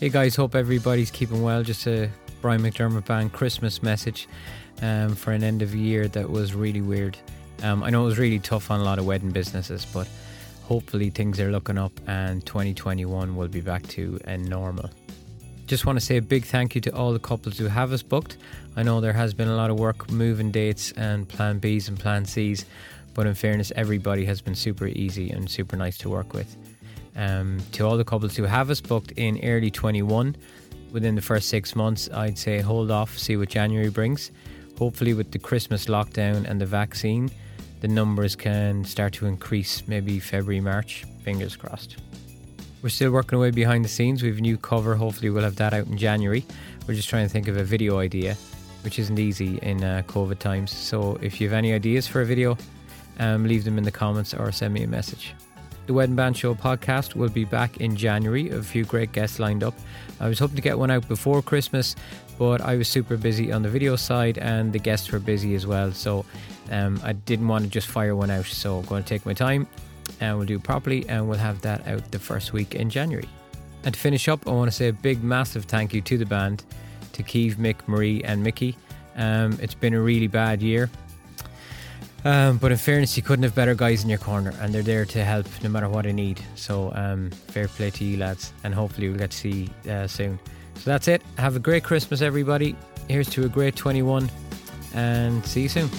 Hey guys, hope everybody's keeping well. Just a Brian McDermott Band Christmas message um, for an end of year that was really weird. Um, I know it was really tough on a lot of wedding businesses, but hopefully things are looking up and 2021 will be back to a normal. Just want to say a big thank you to all the couples who have us booked. I know there has been a lot of work moving dates and plan Bs and plan Cs, but in fairness, everybody has been super easy and super nice to work with. Um, to all the couples who have us booked in early 21, within the first six months, I'd say hold off, see what January brings. Hopefully, with the Christmas lockdown and the vaccine, the numbers can start to increase maybe February, March. Fingers crossed. We're still working away behind the scenes. We have a new cover. Hopefully, we'll have that out in January. We're just trying to think of a video idea, which isn't easy in uh, COVID times. So, if you have any ideas for a video, um, leave them in the comments or send me a message. The Wedding Band Show podcast will be back in January. A few great guests lined up. I was hoping to get one out before Christmas, but I was super busy on the video side and the guests were busy as well. So um, I didn't want to just fire one out. So I'm going to take my time and we'll do it properly and we'll have that out the first week in January. And to finish up, I want to say a big, massive thank you to the band, to Kiev, Mick, Marie, and Miki. Um, it's been a really bad year. Um, but in fairness, you couldn't have better guys in your corner, and they're there to help no matter what I need. So, um, fair play to you lads, and hopefully we'll get to see uh, soon. So that's it. Have a great Christmas, everybody. Here's to a great 21, and see you soon.